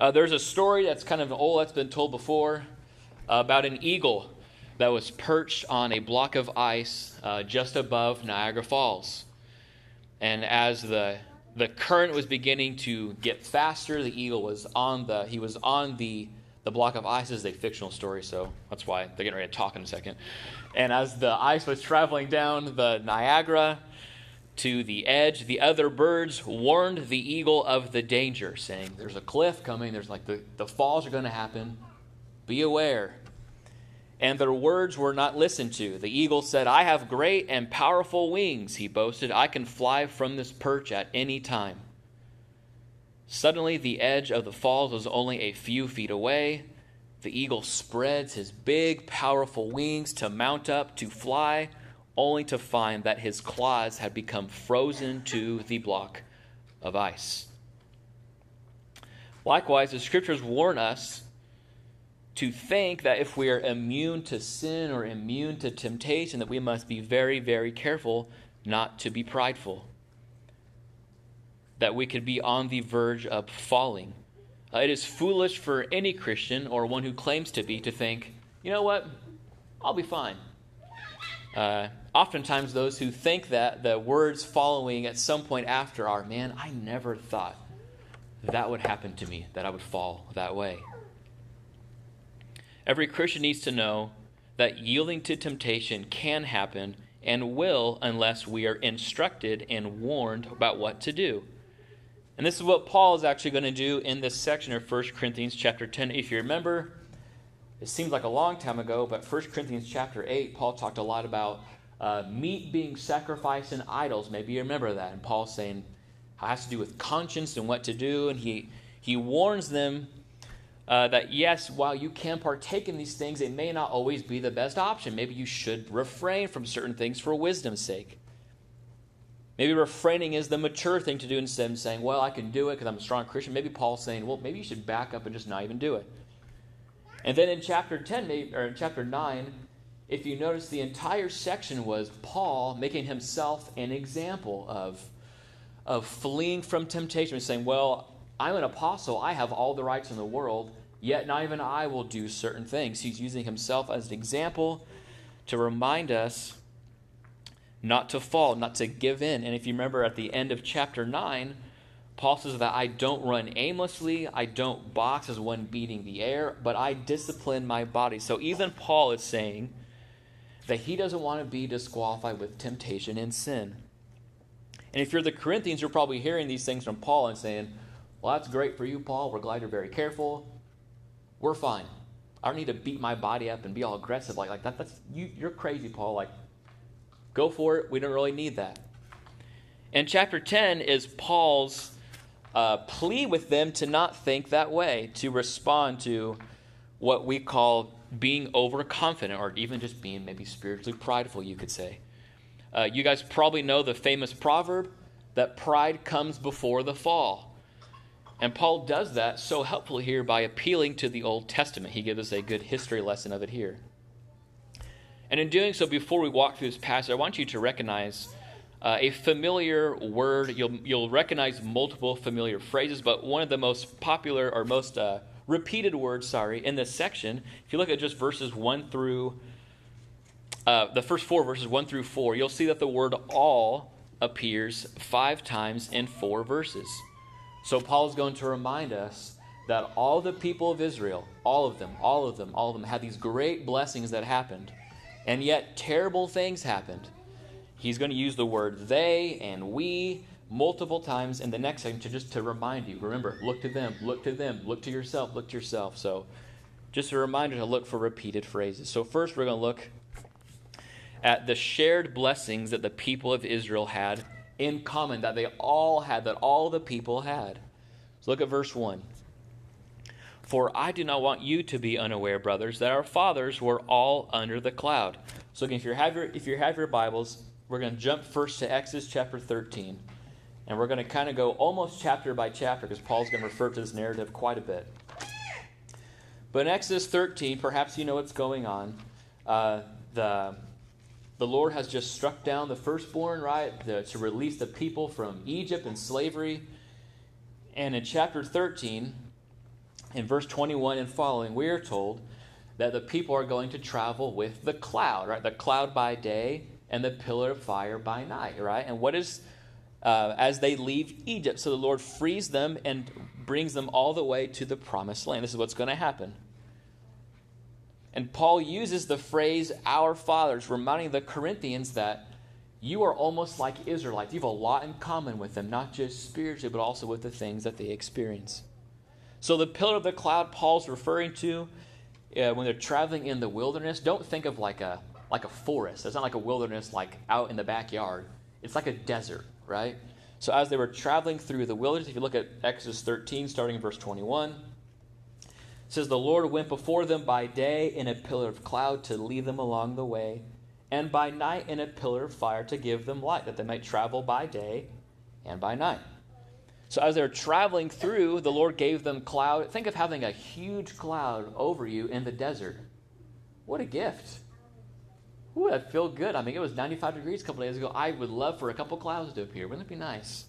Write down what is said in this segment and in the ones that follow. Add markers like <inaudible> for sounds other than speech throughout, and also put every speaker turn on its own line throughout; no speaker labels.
Uh, there's a story that's kind of old that's been told before uh, about an eagle that was perched on a block of ice uh, just above Niagara Falls. And as the the current was beginning to get faster, the eagle was on the he was on the the block of ice is a fictional story, so that's why they're getting ready to talk in a second. And as the ice was traveling down the Niagara to the edge, the other birds warned the eagle of the danger, saying, There's a cliff coming, there's like the, the falls are going to happen. Be aware. And their words were not listened to. The eagle said, I have great and powerful wings, he boasted. I can fly from this perch at any time. Suddenly, the edge of the falls was only a few feet away. The eagle spreads his big, powerful wings to mount up, to fly, only to find that his claws had become frozen to the block of ice. Likewise, the scriptures warn us to think that if we are immune to sin or immune to temptation, that we must be very, very careful not to be prideful. That we could be on the verge of falling. Uh, it is foolish for any Christian or one who claims to be to think, you know what, I'll be fine. Uh, oftentimes, those who think that the words following at some point after are, man, I never thought that would happen to me, that I would fall that way. Every Christian needs to know that yielding to temptation can happen and will unless we are instructed and warned about what to do. And this is what Paul is actually going to do in this section of 1 Corinthians chapter 10. If you remember, it seems like a long time ago, but 1 Corinthians chapter 8, Paul talked a lot about uh, meat being sacrificed in idols. Maybe you remember that. And Paul's saying it has to do with conscience and what to do. And he, he warns them uh, that yes, while you can partake in these things, it may not always be the best option. Maybe you should refrain from certain things for wisdom's sake. Maybe refraining is the mature thing to do instead of saying, well, I can do it because I'm a strong Christian. Maybe Paul's saying, well, maybe you should back up and just not even do it. And then in chapter 10, or in chapter 9, if you notice, the entire section was Paul making himself an example of, of fleeing from temptation, saying, well, I'm an apostle. I have all the rights in the world, yet not even I will do certain things. He's using himself as an example to remind us not to fall, not to give in. And if you remember at the end of chapter 9, Paul says that I don't run aimlessly, I don't box as one beating the air, but I discipline my body. So even Paul is saying that he doesn't want to be disqualified with temptation and sin. And if you're the Corinthians, you're probably hearing these things from Paul and saying, well, that's great for you, Paul. We're glad you're very careful. We're fine. I don't need to beat my body up and be all aggressive like, like that. That's you, you're crazy, Paul. Like, go for it. We don't really need that. And chapter 10 is Paul's uh, plea with them to not think that way, to respond to what we call being overconfident, or even just being maybe spiritually prideful, you could say. Uh, you guys probably know the famous proverb that pride comes before the fall. And Paul does that so helpfully here by appealing to the Old Testament. He gives us a good history lesson of it here. And in doing so, before we walk through this passage, I want you to recognize uh, a familiar word. You'll, you'll recognize multiple familiar phrases, but one of the most popular or most uh, repeated words, sorry, in this section, if you look at just verses 1 through, uh, the first four verses 1 through 4, you'll see that the word all appears five times in four verses. So Paul is going to remind us that all the people of Israel, all of them, all of them, all of them had these great blessings that happened, and yet terrible things happened. He's going to use the word they and we multiple times in the next section to just to remind you. Remember, look to them, look to them, look to yourself, look to yourself. So just a reminder to look for repeated phrases. So first we're going to look at the shared blessings that the people of Israel had in common that they all had, that all the people had. So look at verse 1. For I do not want you to be unaware, brothers, that our fathers were all under the cloud. So again, if you have your if you have your Bibles, we're going to jump first to Exodus chapter 13. And we're going to kind of go almost chapter by chapter because Paul's going to refer to this narrative quite a bit. But in Exodus 13, perhaps you know what's going on. Uh, the the Lord has just struck down the firstborn, right, the, to release the people from Egypt and slavery. And in chapter 13, In verse 21 and following, we are told that the people are going to travel with the cloud, right? The cloud by day and the pillar of fire by night, right? And what is uh, as they leave Egypt? So the Lord frees them and brings them all the way to the promised land. This is what's going to happen. And Paul uses the phrase our fathers, reminding the Corinthians that you are almost like Israelites. You have a lot in common with them, not just spiritually, but also with the things that they experience. So the pillar of the cloud Paul's referring to uh, when they're traveling in the wilderness, don't think of like a like a forest. It's not like a wilderness like out in the backyard. It's like a desert, right? So as they were traveling through the wilderness, if you look at Exodus 13, starting in verse 21, it says, The Lord went before them by day in a pillar of cloud to lead them along the way, and by night in a pillar of fire to give them light, that they might travel by day and by night. So as they're traveling through, the Lord gave them cloud. Think of having a huge cloud over you in the desert. What a gift. Ooh, that feel good. I mean, it was 95 degrees a couple days ago. I would love for a couple clouds to appear. Wouldn't it be nice?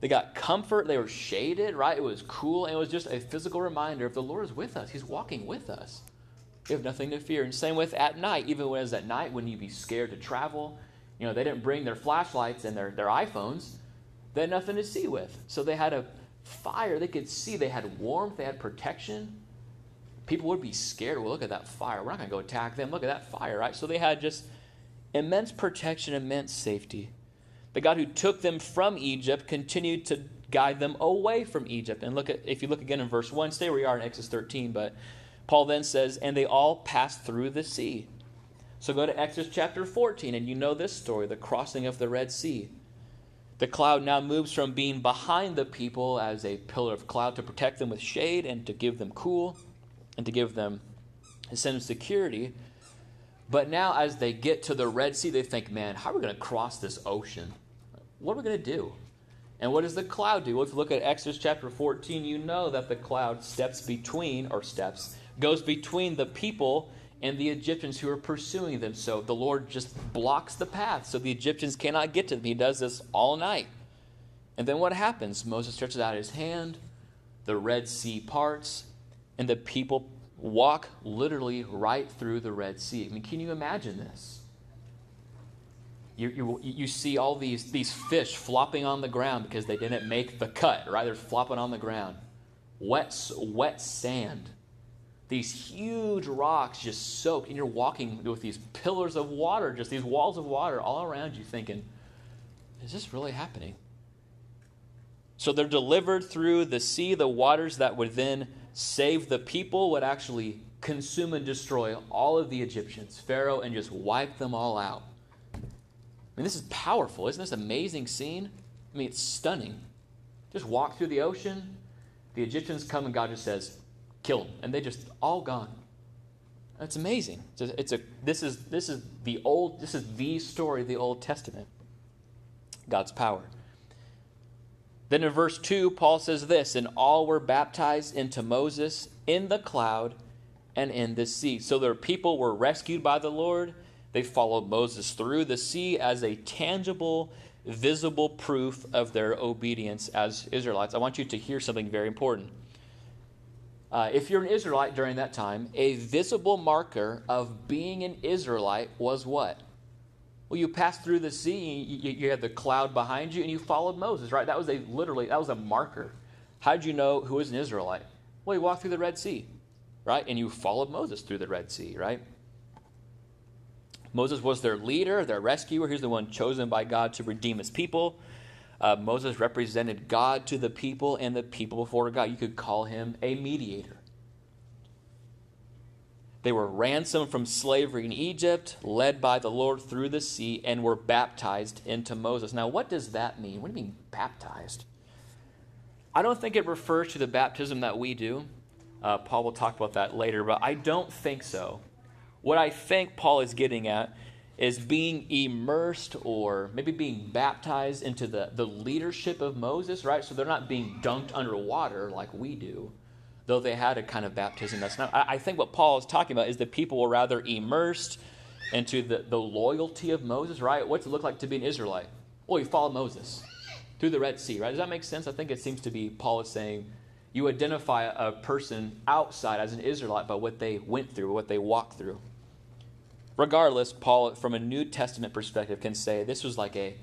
They got comfort. They were shaded, right? It was cool. And it was just a physical reminder if the Lord is with us, He's walking with us. We have nothing to fear. And same with at night, even when it's at night, when you be scared to travel. You know, they didn't bring their flashlights and their, their iPhones. They had nothing to see with. So they had a fire they could see. They had warmth. They had protection people would be scared. Well, look at that fire. We're not going to go attack them. Look at that fire, right? So they had just immense protection, immense safety. The God who took them from Egypt continued to guide them away from Egypt. And look at if you look again in verse 1, stay where you are in Exodus 13, but Paul then says, and they all passed through the sea. So go to Exodus chapter 14, and you know this story the crossing of the Red Sea. The cloud now moves from being behind the people as a pillar of cloud to protect them with shade and to give them cool and to give them a sense of security. But now, as they get to the Red Sea, they think, man, how are we going to cross this ocean? What are we going to do? And what does the cloud do? Well, if you look at Exodus chapter 14, you know that the cloud steps between, or steps, goes between the people and the Egyptians who are pursuing them. So the Lord just blocks the path so the Egyptians cannot get to them. He does this all night. And then what happens? Moses stretches out his hand, the Red Sea parts, and the people walk literally right through the Red Sea. I mean, can you imagine this? You, you, you see all these, these fish flopping on the ground because they didn't make the cut, right? They're flopping on the ground. Wet, wet sand. These huge rocks just soaked, and you're walking with these pillars of water, just these walls of water all around you, thinking, is this really happening? So they're delivered through the sea, the waters that would then save the people would actually consume and destroy all of the Egyptians, Pharaoh, and just wipe them all out. I mean, this is powerful. Isn't this amazing scene? I mean, it's stunning. Just walk through the ocean. The Egyptians come and God just says, kill them. And they just all gone. That's amazing. It's a, it's a, this, is, this is the old, this is the story of the Old Testament. God's power. Then in verse 2, Paul says this And all were baptized into Moses in the cloud and in the sea. So their people were rescued by the Lord. They followed Moses through the sea as a tangible, visible proof of their obedience as Israelites. I want you to hear something very important. Uh, if you're an Israelite during that time, a visible marker of being an Israelite was what? Well, you passed through the sea, you, you had the cloud behind you, and you followed Moses, right? That was a literally, that was a marker. How did you know who was an Israelite? Well, you walked through the Red Sea, right? And you followed Moses through the Red Sea, right? Moses was their leader, their rescuer. He's the one chosen by God to redeem his people. Uh, Moses represented God to the people and the people before God. You could call him a mediator. They were ransomed from slavery in Egypt, led by the Lord through the sea, and were baptized into Moses. Now, what does that mean? What do you mean baptized? I don't think it refers to the baptism that we do. Uh, Paul will talk about that later, but I don't think so. What I think Paul is getting at is being immersed or maybe being baptized into the, the leadership of Moses, right? So they're not being dunked underwater like we do though they had a kind of baptism that's not. I, think what Paul is talking about is that people were rather immersed into the, the loyalty of Moses, right? What's it look like to be an Israelite? Well, you follow Moses through the Red Sea, right? Does that make sense? I think it seems to be Paul is saying you identify a person outside as an Israelite by what they went through, what they walked through. Regardless, Paul, from a New Testament perspective, can say this was like a,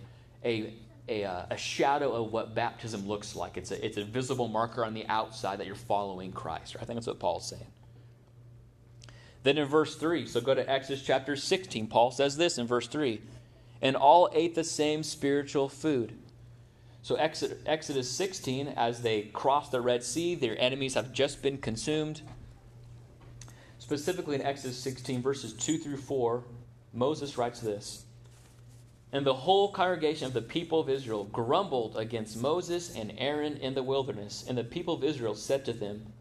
a, a, uh, a shadow of what baptism looks like. It's a, it's a visible marker on the outside that you're following Christ. Right? I think that's what Paul's saying. Then in verse 3, so go to Exodus chapter 16, Paul says this in verse 3 And all ate the same spiritual food. So, Exodus 16, as they cross the Red Sea, their enemies have just been consumed. Specifically in Exodus 16, verses 2 through 4, Moses writes this And the whole congregation of the people of Israel grumbled against Moses and Aaron in the wilderness. And the people of Israel said to them,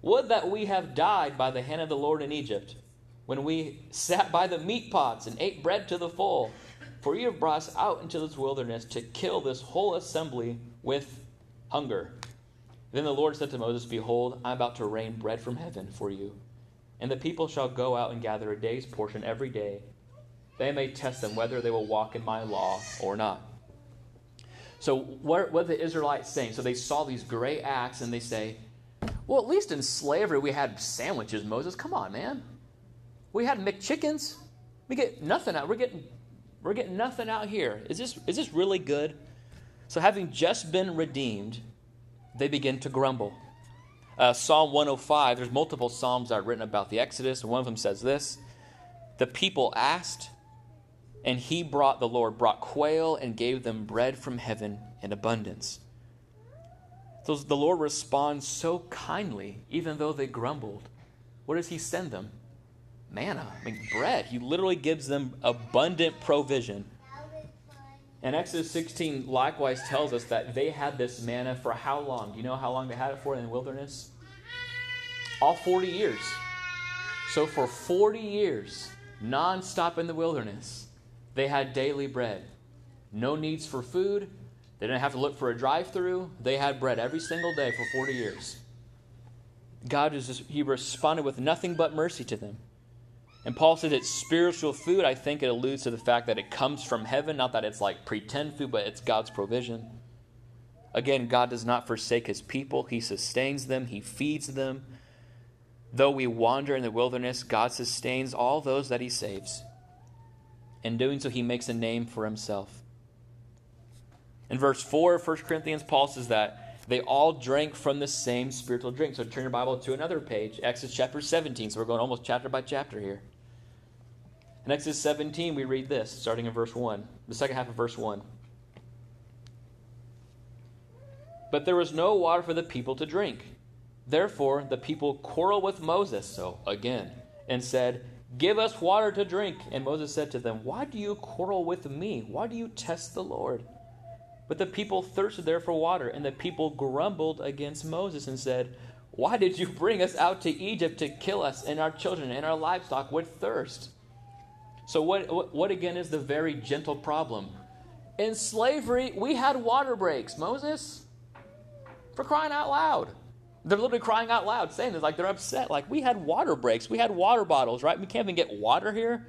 Would that we have died by the hand of the Lord in Egypt, when we sat by the meat pots and ate bread to the full. For you have brought us out into this wilderness to kill this whole assembly with hunger. Then the Lord said to Moses, Behold, I am about to rain bread from heaven for you and the people shall go out and gather a day's portion every day. They may test them whether they will walk in my law or not. So, what, what the Israelites saying? So, they saw these great acts and they say, Well, at least in slavery we had sandwiches, Moses. Come on, man. We had McChickens. We get nothing out. We're getting, we're getting nothing out here. Is this, is this really good? So, having just been redeemed, they begin to grumble. Uh, Psalm 105, there's multiple Psalms that are written about the Exodus, and one of them says this The people asked, and he brought, the Lord brought quail and gave them bread from heaven in abundance. So the Lord responds so kindly, even though they grumbled. What does he send them? Manna, I mean, bread. He literally gives them abundant provision. And Exodus 16 likewise tells us that they had this manna for how long? Do you know how long they had it for in the wilderness? All 40 years. So for 40 years, nonstop in the wilderness, they had daily bread. No needs for food. They didn't have to look for a drive through. They had bread every single day for 40 years. God is just, he responded with nothing but mercy to them. And Paul says it's spiritual food. I think it alludes to the fact that it comes from heaven, not that it's like pretend food, but it's God's provision. Again, God does not forsake his people, he sustains them, he feeds them. Though we wander in the wilderness, God sustains all those that he saves. In doing so, he makes a name for himself. In verse 4 of 1 Corinthians, Paul says that they all drank from the same spiritual drink. So turn your Bible to another page, Exodus chapter 17. So we're going almost chapter by chapter here. In Exodus 17, we read this, starting in verse 1, the second half of verse 1. But there was no water for the people to drink. Therefore, the people quarreled with Moses, so again, and said, Give us water to drink. And Moses said to them, Why do you quarrel with me? Why do you test the Lord? But the people thirsted there for water, and the people grumbled against Moses and said, Why did you bring us out to Egypt to kill us and our children and our livestock with thirst? So, what, what, again is the very gentle problem? In slavery, we had water breaks, Moses. For crying out loud. They're literally crying out loud, saying this like they're upset. Like, we had water breaks, we had water bottles, right? We can't even get water here.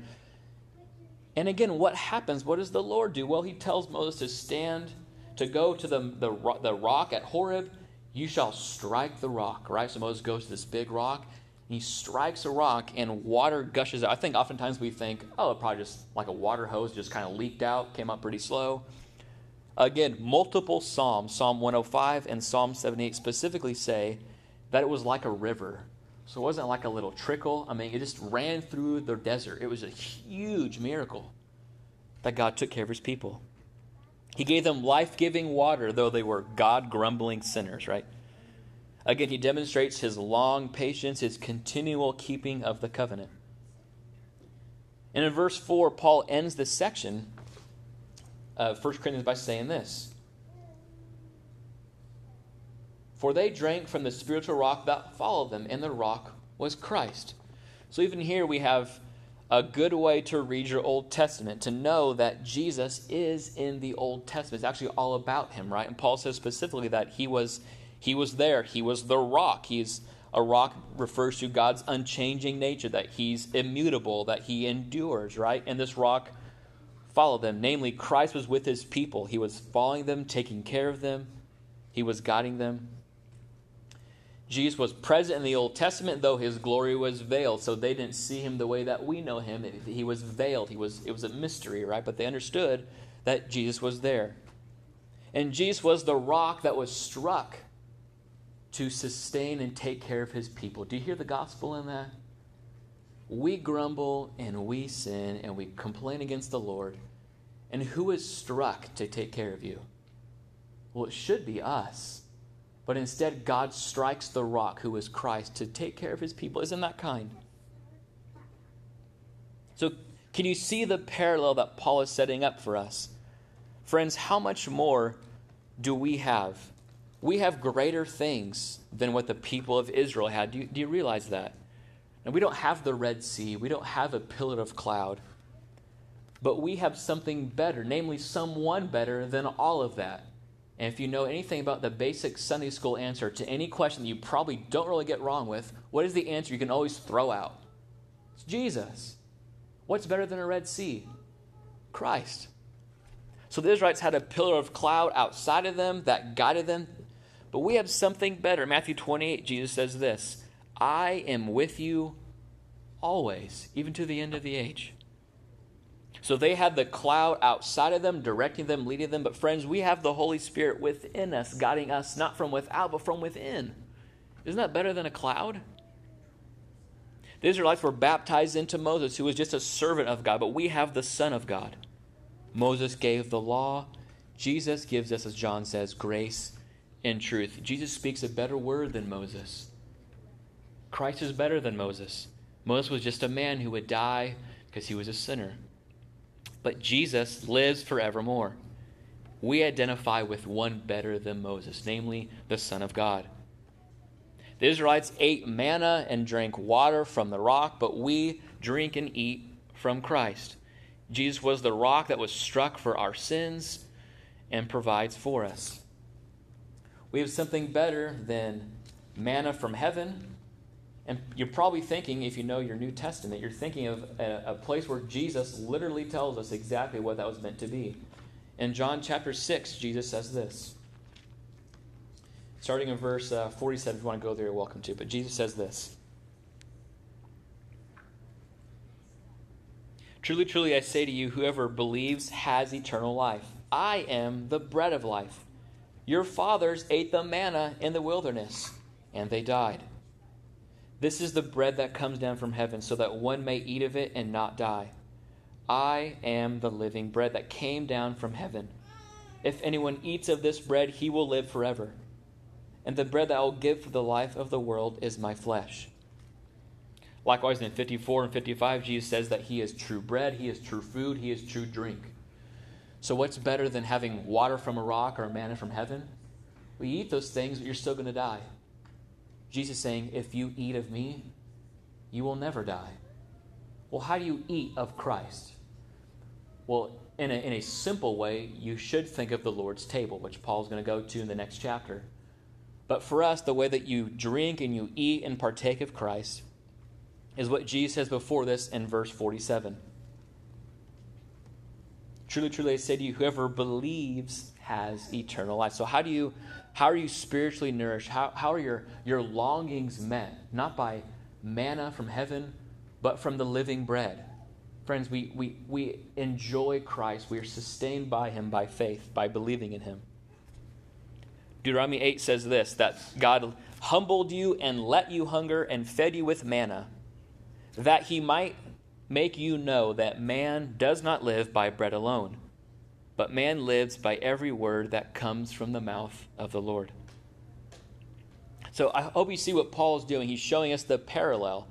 And again, what happens? What does the Lord do? Well, he tells Moses to stand, to go to the, the, the rock at Horeb. You shall strike the rock, right? So Moses goes to this big rock, he strikes a rock and water gushes out. I think oftentimes we think, oh, it probably just like a water hose just kind of leaked out, came up pretty slow. Again, multiple Psalms, Psalm 105 and Psalm 78 specifically say that it was like a river. So it wasn't like a little trickle. I mean, it just ran through the desert. It was a huge miracle that God took care of his people. He gave them life giving water, though they were God grumbling sinners, right? Again, he demonstrates his long patience, his continual keeping of the covenant. And in verse 4, Paul ends this section of 1 Corinthians by saying this For they drank from the spiritual rock that followed them, and the rock was Christ. So even here we have a good way to read your Old Testament, to know that Jesus is in the Old Testament. It's actually all about him, right? And Paul says specifically that he was he was there. He was the rock. He's a rock refers to God's unchanging nature, that he's immutable, that he endures, right? And this rock followed them. Namely, Christ was with his people. He was following them, taking care of them, he was guiding them. Jesus was present in the Old Testament, though his glory was veiled. So they didn't see him the way that we know him. He was veiled. He was, it was a mystery, right? But they understood that Jesus was there. And Jesus was the rock that was struck to sustain and take care of his people. Do you hear the gospel in that? We grumble and we sin and we complain against the Lord. And who is struck to take care of you? Well, it should be us. But instead, God strikes the rock, who is Christ, to take care of his people. Isn't that kind? So, can you see the parallel that Paul is setting up for us? Friends, how much more do we have? We have greater things than what the people of Israel had. Do you, do you realize that? And we don't have the Red Sea, we don't have a pillar of cloud, but we have something better, namely, someone better than all of that. And if you know anything about the basic Sunday school answer to any question that you probably don't really get wrong with, what is the answer you can always throw out? It's Jesus. What's better than a Red Sea? Christ. So the Israelites had a pillar of cloud outside of them that guided them. But we have something better. Matthew 28, Jesus says this I am with you always, even to the end of the age. So they had the cloud outside of them, directing them, leading them. But friends, we have the Holy Spirit within us, guiding us not from without, but from within. Isn't that better than a cloud? The Israelites were baptized into Moses, who was just a servant of God, but we have the Son of God. Moses gave the law. Jesus gives us, as John says, grace and truth. Jesus speaks a better word than Moses. Christ is better than Moses. Moses was just a man who would die because he was a sinner but Jesus lives forevermore. We identify with one better than Moses, namely the Son of God. The Israelites ate manna and drank water from the rock, but we drink and eat from Christ. Jesus was the rock that was struck for our sins and provides for us. We have something better than manna from heaven and you're probably thinking, if you know your New Testament, you're thinking of a, a, place where Jesus literally tells us exactly what that was meant to be. In John chapter 6, Jesus says this. Starting in verse uh, 47, if you want to go there, you're welcome to. But Jesus says this Truly, truly, I say to you, whoever believes has eternal life. I am the bread of life. Your fathers ate the manna in the wilderness, and they died. This is the bread that comes down from heaven, so that one may eat of it and not die. I am the living bread that came down from heaven. If anyone eats of this bread, he will live forever. And the bread that I will give for the life of the world is my flesh. Likewise, in 54 and 55, Jesus says that he is true bread, he is true food, he is true drink. So, what's better than having water from a rock or a manna from heaven? We eat those things, but you're still going to die. Jesus saying, If you eat of me, you will never die. Well, how do you eat of Christ? Well, in a, in a simple way, you should think of the Lord's table, which Paul's going to go to in the next chapter. But for us, the way that you drink and you eat and partake of Christ is what Jesus says before this in verse 47. Truly, truly, I say to you, whoever believes has eternal life. So, how do you how are you spiritually nourished? How, how are your, your longings met? Not by manna from heaven, but from the living bread. Friends, we, we, we enjoy Christ. We are sustained by him by faith, by believing in him. Deuteronomy 8 says this that God humbled you and let you hunger and fed you with manna, that he might make you know that man does not live by bread alone but man lives by every word that comes from the mouth of the Lord. So I hope you see what Paul is doing. He's showing us the parallel.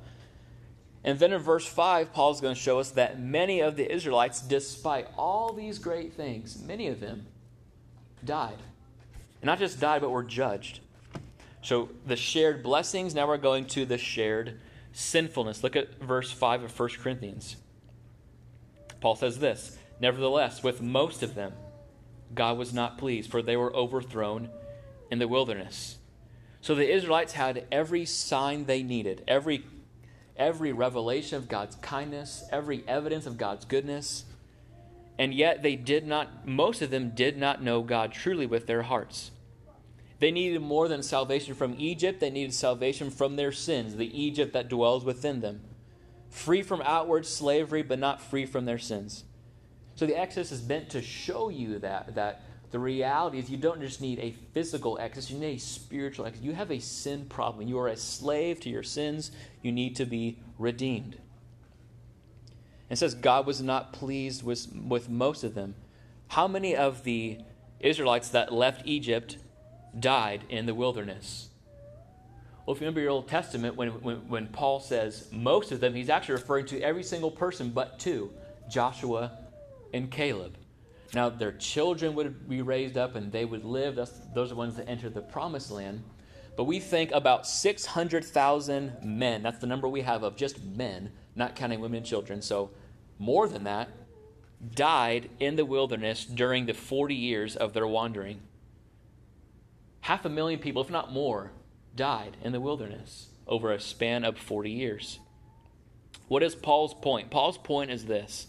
And then in verse 5, Paul's going to show us that many of the Israelites, despite all these great things, many of them died. And not just died, but were judged. So the shared blessings, now we're going to the shared sinfulness. Look at verse 5 of 1 Corinthians. Paul says this Nevertheless, with most of them, God was not pleased, for they were overthrown in the wilderness. So the Israelites had every sign they needed, every, every revelation of God's kindness, every evidence of God's goodness. And yet they did not, most of them did not know God truly with their hearts. They needed more than salvation from Egypt, they needed salvation from their sins, the Egypt that dwells within them. Free from outward slavery, but not free from their sins. So the Exodus is meant to show you that, that the reality is you don't just need a physical exodus, you need a spiritual exodus. You have a sin problem. You are a slave to your sins. You need to be redeemed. It says God was not pleased with, with most of them. How many of the Israelites that left Egypt died in the wilderness? Well, if you remember your Old Testament, when, when, when Paul says most of them, he's actually referring to every single person but two Joshua and Caleb. Now, their children would be raised up and they would live. That's, those are the ones that entered the promised land. But we think about 600,000 men. That's the number we have of just men, not counting women and children. So, more than that, died in the wilderness during the 40 years of their wandering. Half a million people, if not more, died in the wilderness over a span of 40 years. What is Paul's point? Paul's point is this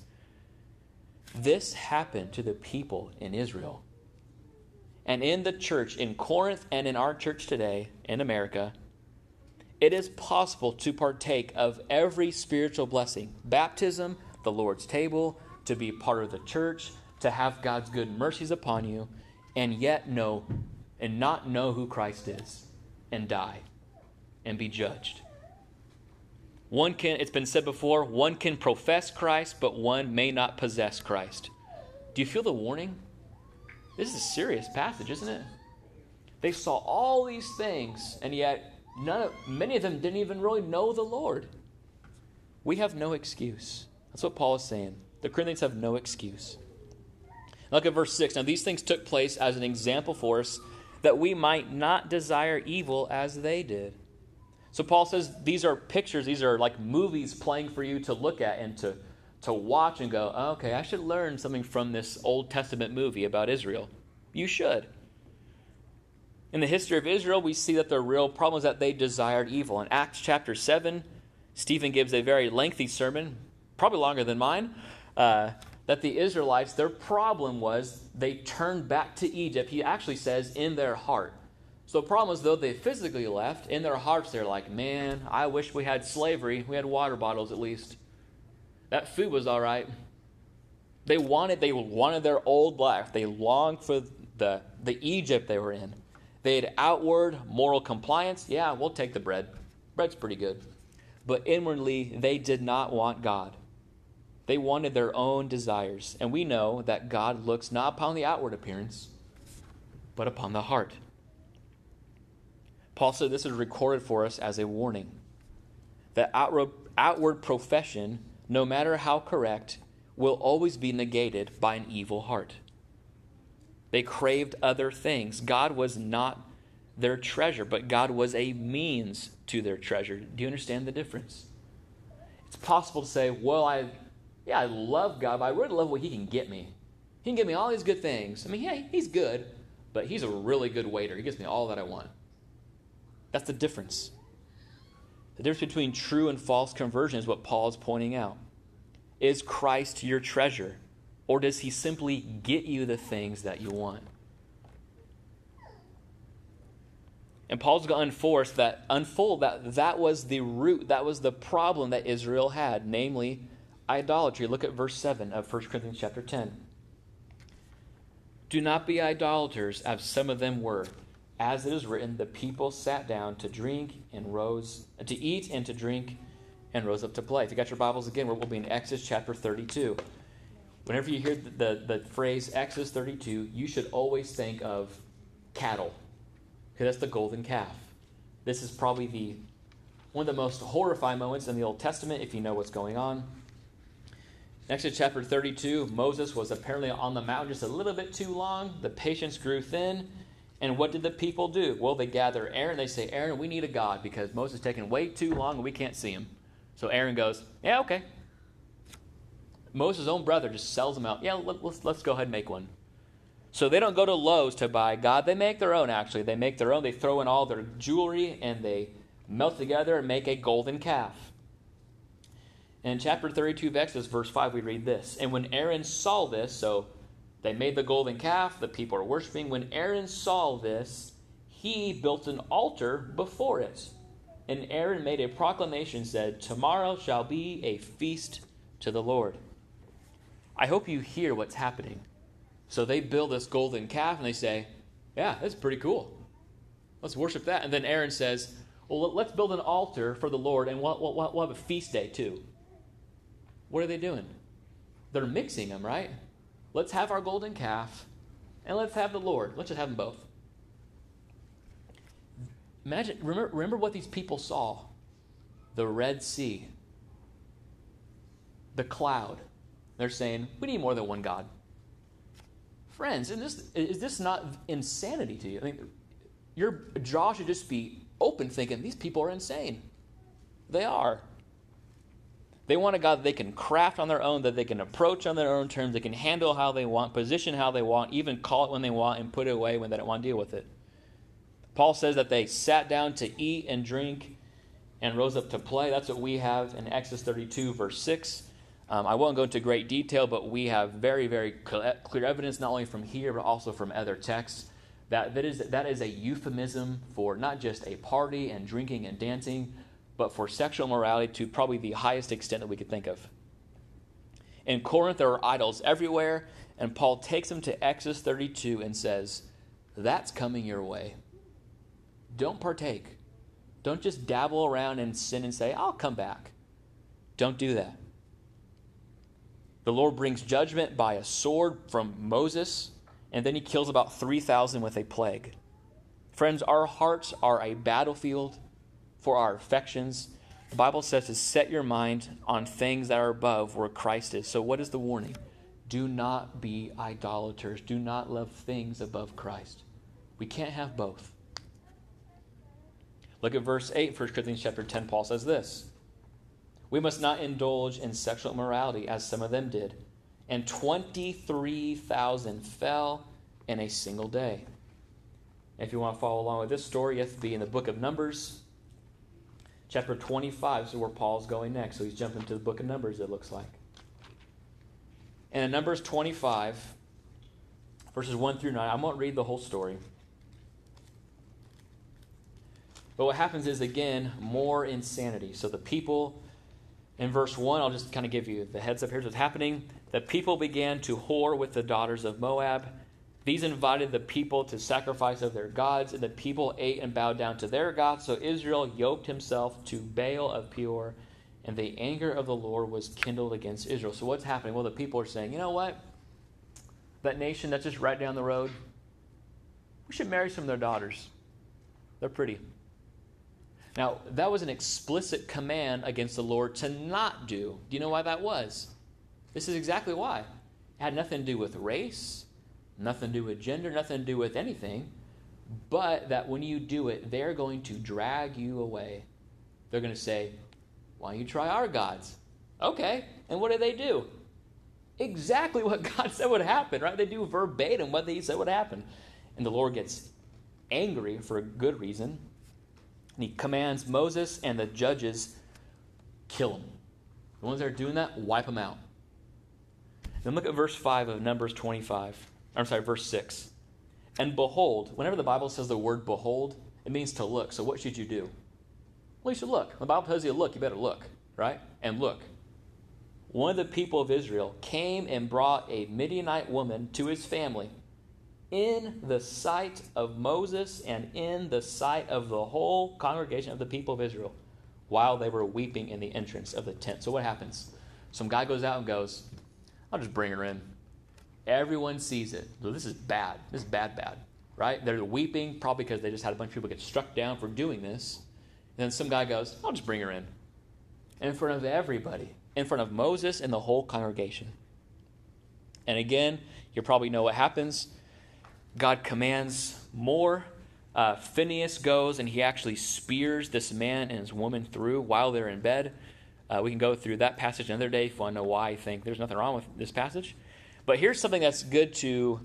this happened to the people in Israel. And in the church in Corinth and in our church today in America, it is possible to partake of every spiritual blessing baptism, the Lord's table, to be part of the church, to have God's good mercies upon you, and yet know and not know who Christ is and die and be judged. One can, it's been said before, one can profess Christ, but one may not possess Christ. Do you feel the warning? This is a serious passage, isn't it? They saw all these things, and yet none of, many of them didn't even really know the Lord. We have no excuse. That's what Paul is saying. The Corinthians have no excuse. Look at verse 6. Now, these things took place as an example for us that we might not desire evil as they did. So Paul says these are pictures, these are like movies playing for you to look at and to, to watch and go, oh, okay, I should learn something from this Old Testament movie about Israel. You should. In the history of Israel, we see that the real problem is that they desired evil. In Acts chapter 7, Stephen gives a very lengthy sermon, probably longer than mine, uh, that the Israelites, their problem was they turned back to Egypt. He actually says, in their heart. So the problem is, though they physically left, in their hearts they're like, man, I wish we had slavery. We had water bottles at least. That food was all right. They wanted, they wanted their old life. They longed for the, the Egypt they were in. They had outward moral compliance. Yeah, we'll take the bread. Bread's pretty good. But inwardly, they did not want God. They wanted their own desires. And we know that God looks not upon the outward appearance, but upon the heart. Paul said this is recorded for us as a warning. That outward, outward profession, no matter how correct, will always be negated by an evil heart. They craved other things. God was not their treasure, but God was a means to their treasure. Do you understand the difference? It's possible to say, well, I, yeah, I love God, but I really love what He can get me. He can give me all these good things. I mean, yeah, He's good, but He's a really good waiter. He gives me all that I want. That's the difference. The difference between true and false conversion is what Paul is pointing out. Is Christ your treasure, or does he simply get you the things that you want? And Paul's going to enforce that, unfold that that was the root, that was the problem that Israel had, namely idolatry. Look at verse 7 of 1 Corinthians chapter 10. Do not be idolaters, as some of them were as it is written, the people sat down to drink and rose, to eat and to drink and rose up to play. If you got your Bibles again, we'll be in Exodus chapter 32. Whenever you hear the, the, the phrase Exodus 32, you should always think of cattle, because that's the golden calf. This is probably the one of the most horrifying moments in the Old Testament if you know what's going on. Exodus chapter 32, Moses was apparently on the mountain just a little bit too long. The patience grew thin and what did the people do? Well, they gather Aaron. They say, Aaron, we need a God because Moses is taking way too long and we can't see him. So Aaron goes, Yeah, okay. Moses' own brother just sells them out. Yeah, let, us let's go ahead and make one. So they don't go to Lowe's to buy God. They make their own, actually. They make their own. They throw in all their jewelry and they melt together and make a golden calf. In chapter 32 of Exodus, verse 5, we read this. And when Aaron saw this, so they made the golden calf, the people are worshiping. When Aaron saw this, he built an altar before it. And Aaron made a proclamation said, "Tomorrow shall be a feast to the Lord." I hope you hear what's happening. So they build this golden calf and they say, "Yeah, that's pretty cool. Let's worship that." And then Aaron says, "Well, let's build an altar for the Lord and we'll, we'll, we'll have a feast day too." What are they doing? They're mixing them, right? Let's have our golden calf and let's have the Lord. Let's just have them both. Imagine, remember, remember what these people saw the Red Sea, the cloud. They're saying, we need more than one God. Friends, is this, is this not insanity to you? I mean, your jaw should just be open thinking, these people are insane. They are. They want a God that they can craft on their own, that they can approach on their own terms, they can handle how they want, position how they want, even call it when they want, and put it away when they don't want to deal with it. Paul says that they sat down to eat and drink and rose up to play. That's what we have in Exodus 32, verse 6. Um, I won't go into great detail, but we have very, very clear evidence, not only from here, but also from other texts, that that is, that is a euphemism for not just a party and drinking and dancing, but for sexual morality to probably the highest extent that we could think of. In Corinth, there are idols everywhere, and Paul takes them to Exodus 32 and says, That's coming your way. Don't partake. Don't just dabble around in sin and say, I'll come back. Don't do that. The Lord brings judgment by a sword from Moses, and then he kills about 3,000 with a plague. Friends, our hearts are a battlefield for our affections. The Bible says to set your mind on things that are above where Christ is. So, what is the warning? Do not be idolaters. Do not love things above Christ. We can't have both. Look at verse 8, 1 Corinthians chapter 10. Paul says this We must not indulge in sexual immorality as some of them did. And 23,000 fell in a single day. If you want to follow along with this story, you have to be in the book of Numbers, chapter 25. So where Paul's going next. So he's jumping to the book of Numbers, it looks like. And in Numbers 25, verses 1 through 9, I won't read the whole story. But what happens is, again, more insanity. So the people, in verse 1, I'll just kind of give you the heads up. Here's what's happening. The people began to whore with the daughters of Moab. These invited the people to sacrifice of their gods, and the people ate and bowed down to their gods. So Israel yoked himself to Baal of Peor, and the anger of the Lord was kindled against Israel. So what's happening? Well, the people are saying, you know what? That nation that's just right down the road, we should marry some of their daughters. They're pretty. Now, that was an explicit command against the Lord to not do. Do you know why that was? This is exactly why. It had nothing to do with race, nothing to do with gender, nothing to do with anything, but that when you do it, they're going to drag you away. They're going to say, Why don't you try our gods? Okay. And what do they do? Exactly what <laughs> God said would happen, right? They do verbatim what He said would happen. And the Lord gets angry for a good reason and he commands Moses and the judges kill them. The ones that are doing that, wipe them out. Then look at verse 5 of Numbers 25. I'm sorry, verse 6. And behold, whenever the Bible says the word behold, it means to look. So what should you do? Well, you should look. The Bible tells you to look, you better look, right? And look. One of the people of Israel came and brought a Midianite woman to his family in the sight of Moses and in the sight of the whole congregation of the people of Israel while they were weeping in the entrance of the tent. So what happens? Some guy goes out and goes, I'll just bring her in. Everyone sees it. So this is bad. This is bad, bad. Right? They're weeping, probably because they just had a bunch of people get struck down for doing this. And then some guy goes, I'll just bring her in. In front of everybody. In front of Moses and the whole congregation. And again, you probably know what happens. God commands more. Uh, Phineas goes and he actually spears this man and his woman through while they're in bed. Uh, we can go through that passage another day if you want to know why I think there's nothing wrong with this passage. But here's something that's good to,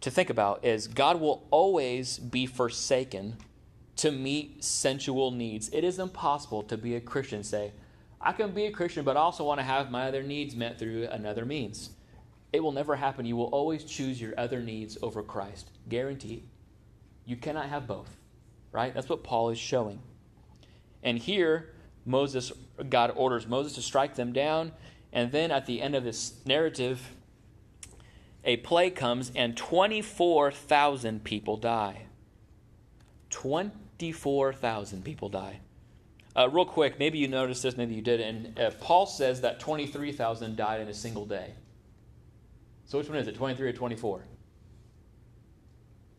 to think about is God will always be forsaken to meet sensual needs. It is impossible to be a Christian say, I can be a Christian, but I also want to have my other needs met through another means. It will never happen. You will always choose your other needs over Christ. Guaranteed. You cannot have both, right? That's what Paul is showing. And here, Moses, God orders Moses to strike them down. And then at the end of this narrative, a plague comes and 24,000 people die. 24,000 people die. Uh, real quick, maybe you noticed this, maybe you did. And uh, Paul says that 23,000 died in a single day. So which one is it, 23 or 24?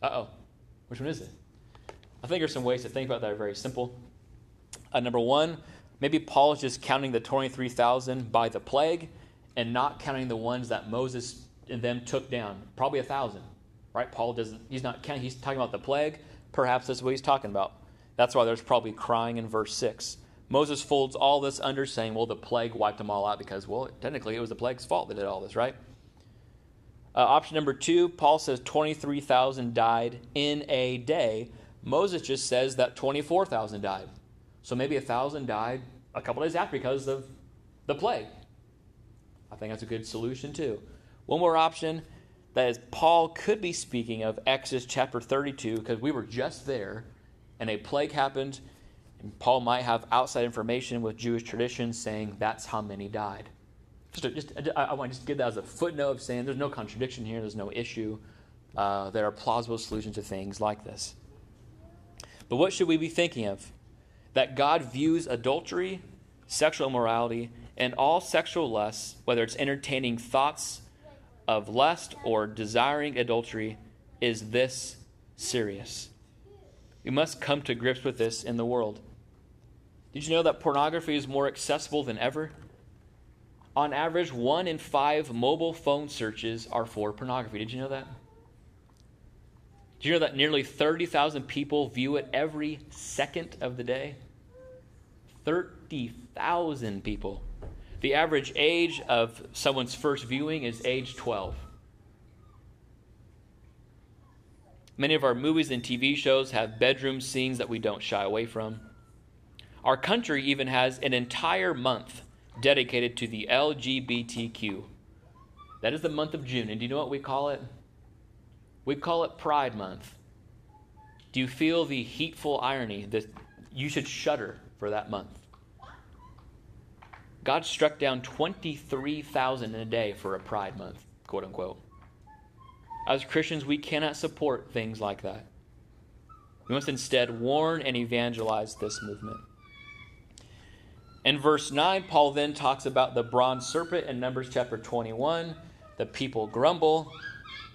Uh oh. Which one is it? I think there's some ways to think about that are very simple. Uh, number one, maybe Paul is just counting the 23,000 by the plague and not counting the ones that Moses them took down. Probably a thousand, right? Paul doesn't, he's not he's talking about the plague. Perhaps that's what he's talking about. That's why there's probably crying in verse 6. Moses folds all this under saying, well, the plague wiped them all out because, well, technically it was the plague's fault that did all this, right? Uh, option number two, Paul says 23,000 died in a day. Moses just says that 24,000 died. So maybe a 1,000 died a couple days after because of the plague. I think that's a good solution too. One more option that is, Paul could be speaking of Exodus chapter 32 because we were just there and a plague happened, and Paul might have outside information with Jewish tradition saying that's how many died. Just, just I, I, want to just give that as a footnote of saying there's no contradiction here, there's no issue. Uh, there are plausible solutions to things like this. But what should we be thinking of? That God views adultery, sexual immorality, and all sexual lusts, whether it's entertaining thoughts of lust or desiring adultery, is this serious. We must come to grips with this in the world. Did you know that pornography is more accessible than ever? On average, one in five mobile phone searches are for pornography. Did you know that? Did you know that nearly 30,000 people view it every second of the day? 30,000 people. The average age of someone's first viewing is age 12. Many of our movies and TV shows have bedroom scenes that we don't shy away from. Our country even has an entire month dedicated to the LGBTQ. That is the month of June. And do you know what we call it? We call it Pride Month. Do you feel the heatful irony that you should shudder for that month? God struck down 23,000 in a day for a Pride Month, quote unquote. As Christians, we cannot support things like that. We must instead warn and evangelize this movement. In verse 9, Paul then talks about the bronze serpent in Numbers chapter 21. The people grumble.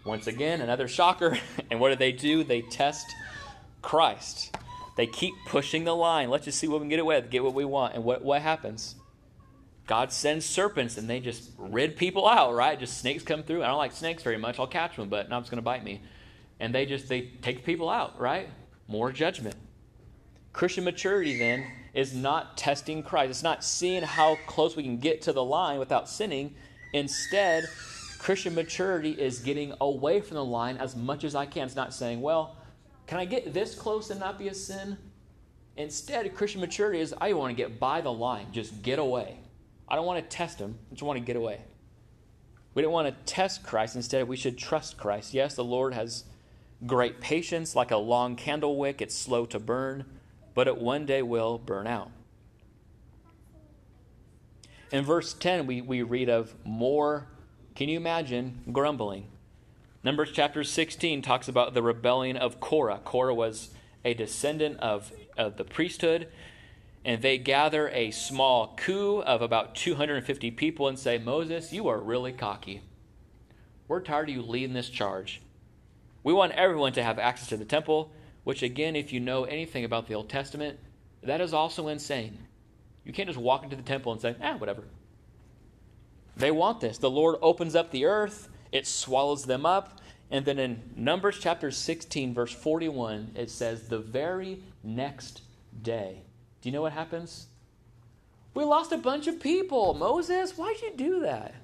Once again, another shocker. <laughs> And what do they do? They test Christ. They keep pushing the line. Let's just see what we can get away with, get what we want. And what, what happens? God sends serpents and they just rid people out, right? Just snakes come through. I don't like snakes very much. I'll catch them, but now it's going to bite me. And they just they take people out, right? More judgment. Christian maturity then is not testing Christ. It's not seeing how close we can get to the line without sinning. Instead, Christian maturity is getting away from the line as much as I can. It's not saying, well, can I get this close and not be a sin? Instead, Christian maturity is I want to get by the line, just get away. I don't want to test him. I just want to get away. We don't want to test Christ. Instead, we should trust Christ. Yes, the Lord has great patience, like a long candle wick. It's slow to burn, but it one day will burn out. In verse 10, we, we read of more, can you imagine, grumbling. Numbers chapter 16 talks about the rebellion of Korah. Korah was a descendant of, of the priesthood and they gather a small coup of about 250 people and say, Moses, you are really cocky. We're tired of you leading this charge. We want everyone to have access to the temple, which, again, if you know anything about the Old Testament, that is also insane. You can't just walk into the temple and say, ah, whatever. They want this. The Lord opens up the earth, it swallows them up. And then in Numbers chapter 16, verse 41, it says, the very next day, do you know what happens? We lost a bunch of people. Moses, why'd you do that?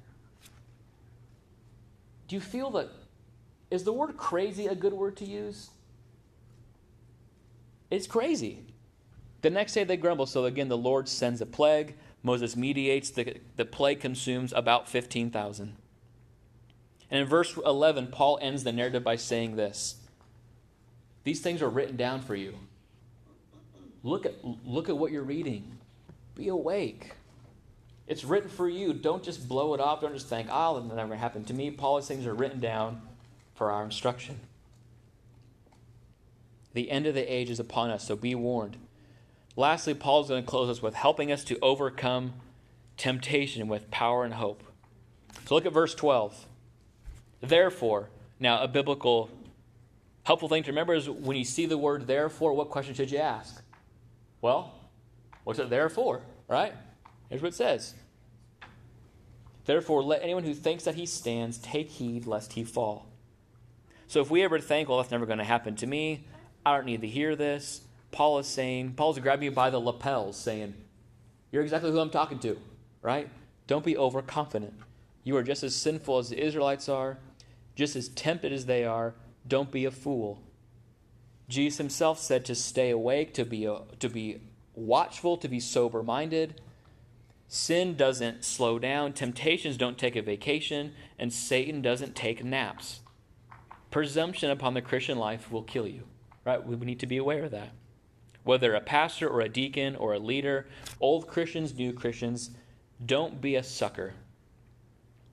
Do you feel that? Is the word crazy a good word to use? It's crazy. The next day they grumble. So again, the Lord sends a plague. Moses mediates. The, the plague consumes about 15,000. And in verse 11, Paul ends the narrative by saying this These things are written down for you. Look at, look at what you're reading. Be awake. It's written for you. Don't just blow it off. Don't just think, ah, oh, it'll never happen to me. Paul's things are written down for our instruction. The end of the age is upon us, so be warned. Lastly, Paul is going to close us with helping us to overcome temptation with power and hope. So look at verse 12. Therefore, now a biblical helpful thing to remember is when you see the word therefore, what question should you ask? Well, what's it there for? Right? Here's what it says. Therefore, let anyone who thinks that he stands take heed lest he fall. So if we ever think, well, that's never going to happen to me, I don't need to hear this, Paul is saying, Paul's grabbing you by the lapels, saying, You're exactly who I'm talking to, right? Don't be overconfident. You are just as sinful as the Israelites are, just as tempted as they are. Don't be a fool. Jesus himself said to stay awake, to be, uh, to be watchful, to be sober minded. Sin doesn't slow down, temptations don't take a vacation, and Satan doesn't take naps. Presumption upon the Christian life will kill you, right? We need to be aware of that. Whether a pastor or a deacon or a leader, old Christians, new Christians, don't be a sucker.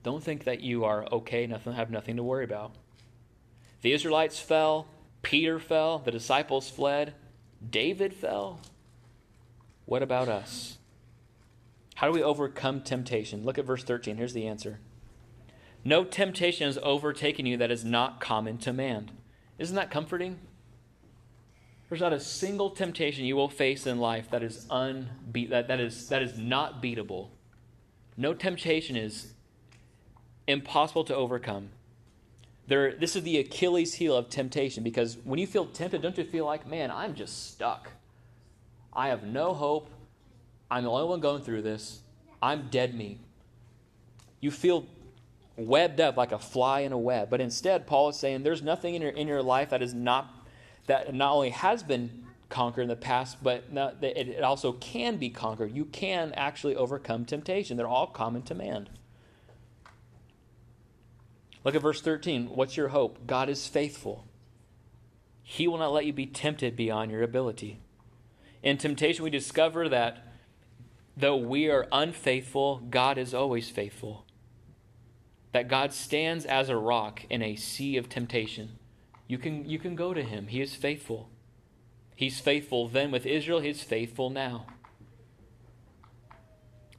Don't think that you are okay, nothing, have nothing to worry about. The Israelites fell, Peter fell, the disciples fled, David fell. What about us? How do we overcome temptation? Look at verse 13. Here's the answer. No temptation has overtaken you that is not common to man. Isn't that comforting? There's not a single temptation you will face in life that is unbeat that, that is that is not beatable. No temptation is impossible to overcome. This is the Achilles heel of temptation because when you feel tempted, don't you feel like, man, I'm just stuck. I have no hope. I'm the only one going through this. I'm dead meat. You feel webbed up like a fly in a web. But instead, Paul is saying there's nothing in your, in your life that is not that not only has been conquered in the past, but not, it also can be conquered. You can actually overcome temptation. They're all common to man. Look at verse 13. What's your hope? God is faithful. He will not let you be tempted beyond your ability. In temptation, we discover that though we are unfaithful, God is always faithful. That God stands as a rock in a sea of temptation. You can, you can go to him. He is faithful. He's faithful then with Israel, he's faithful now.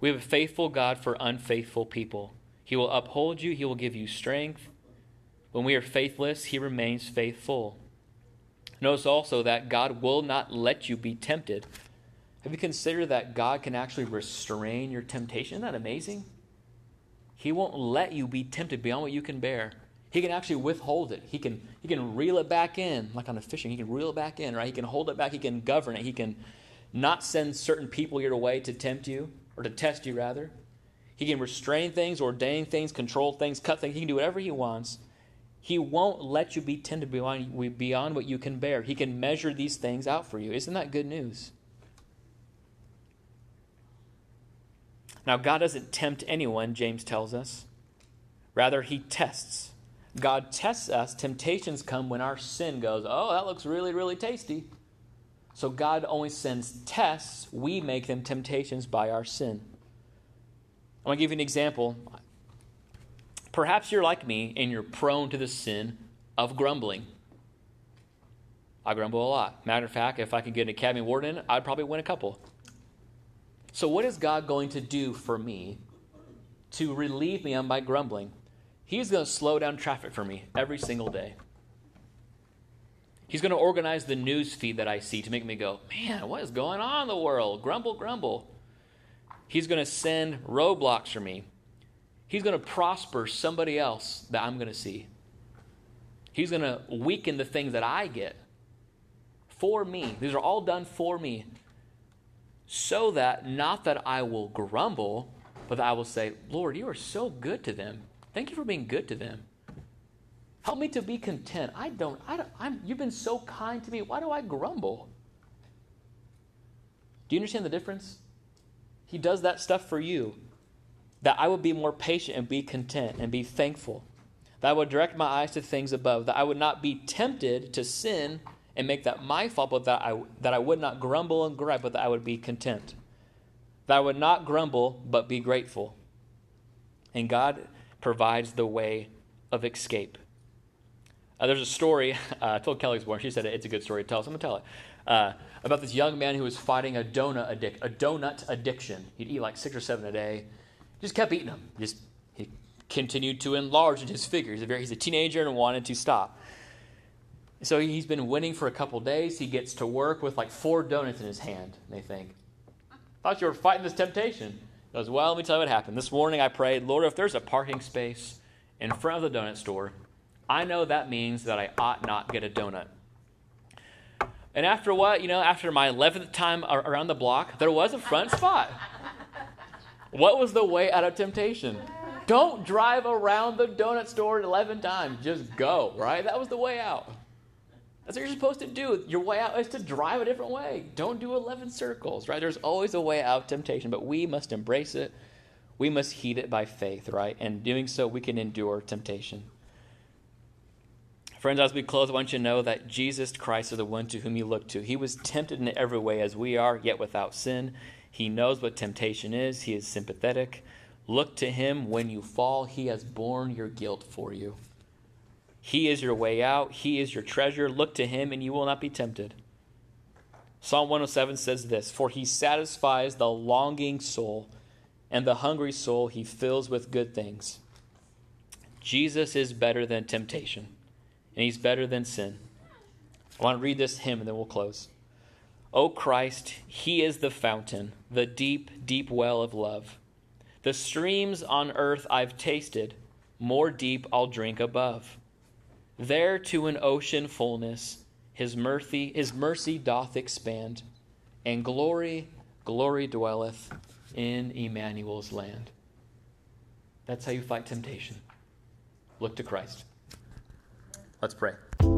We have a faithful God for unfaithful people. He will uphold you, he will give you strength. When we are faithless, he remains faithful. Notice also that God will not let you be tempted. Have you considered that God can actually restrain your temptation? Isn't that amazing? He won't let you be tempted beyond what you can bear. He can actually withhold it. He can, he can reel it back in, like on a fishing. He can reel it back in, right? He can hold it back. He can govern it. He can not send certain people your way to tempt you, or to test you, rather. He can restrain things, ordain things, control things, cut things. He can do whatever he wants. He won't let you be tempted beyond, beyond what you can bear. He can measure these things out for you. Isn't that good news? Now, God doesn't tempt anyone, James tells us. Rather, he tests. God tests us. Temptations come when our sin goes, oh, that looks really, really tasty. So God only sends tests. We make them temptations by our sin. I want to give you an example. Perhaps you're like me and you're prone to the sin of grumbling. I grumble a lot. Matter of fact, if I could get an Academy Award I'd probably win a couple. So, what is God going to do for me to relieve me of my grumbling? He's going to slow down traffic for me every single day. He's going to organize the news feed that I see to make me go, man, what is going on in the world? Grumble, grumble. He's going to send roadblocks for me. He's going to prosper somebody else that I'm going to see. He's going to weaken the things that I get for me. These are all done for me. So that not that I will grumble, but I will say, Lord, you are so good to them. Thank you for being good to them. Help me to be content. I don't, I don't, I'm, you've been so kind to me. Why do I grumble? Do you understand the difference? He does that stuff for you. That I would be more patient and be content and be thankful. That I would direct my eyes to things above. That I would not be tempted to sin and make that my fault, but that I, that I would not grumble and gripe, but that I would be content. That I would not grumble, but be grateful. And God provides the way of escape. Uh, there's a story, <laughs> uh, I told Kelly's born, she said it's a good story to tell, so I'm going to tell it. Uh, about this young man who was fighting a donut, addic- a donut addiction. He'd eat like six or seven a day. Just kept eating them. Just he continued to enlarge in his figure. He's a, very, he's a teenager and wanted to stop. So he's been winning for a couple days. He gets to work with like four donuts in his hand. And they think, thought you were fighting this temptation. He goes, Well, let me tell you what happened. This morning I prayed, Lord, if there's a parking space in front of the donut store, I know that means that I ought not get a donut. And after what, you know, after my 11th time around the block, there was a front spot. What was the way out of temptation? Don't drive around the donut store 11 times. Just go, right? That was the way out. That's what you're supposed to do. Your way out is to drive a different way. Don't do 11 circles, right? There's always a way out of temptation, but we must embrace it. We must heed it by faith, right? And doing so, we can endure temptation. Friends, as we close, I want you to know that Jesus Christ is the one to whom you look to. He was tempted in every way as we are, yet without sin. He knows what temptation is, He is sympathetic. Look to Him when you fall. He has borne your guilt for you. He is your way out, He is your treasure. Look to Him, and you will not be tempted. Psalm 107 says this For He satisfies the longing soul, and the hungry soul He fills with good things. Jesus is better than temptation, and He's better than sin. I want to read this hymn, and then we'll close. O Christ, He is the fountain, the deep, deep well of love. The streams on earth I've tasted, more deep I'll drink above. There to an ocean fullness his mercy, his mercy doth expand, and glory, glory dwelleth in Emmanuel's land. That's how you fight temptation. Look to Christ. Let's pray.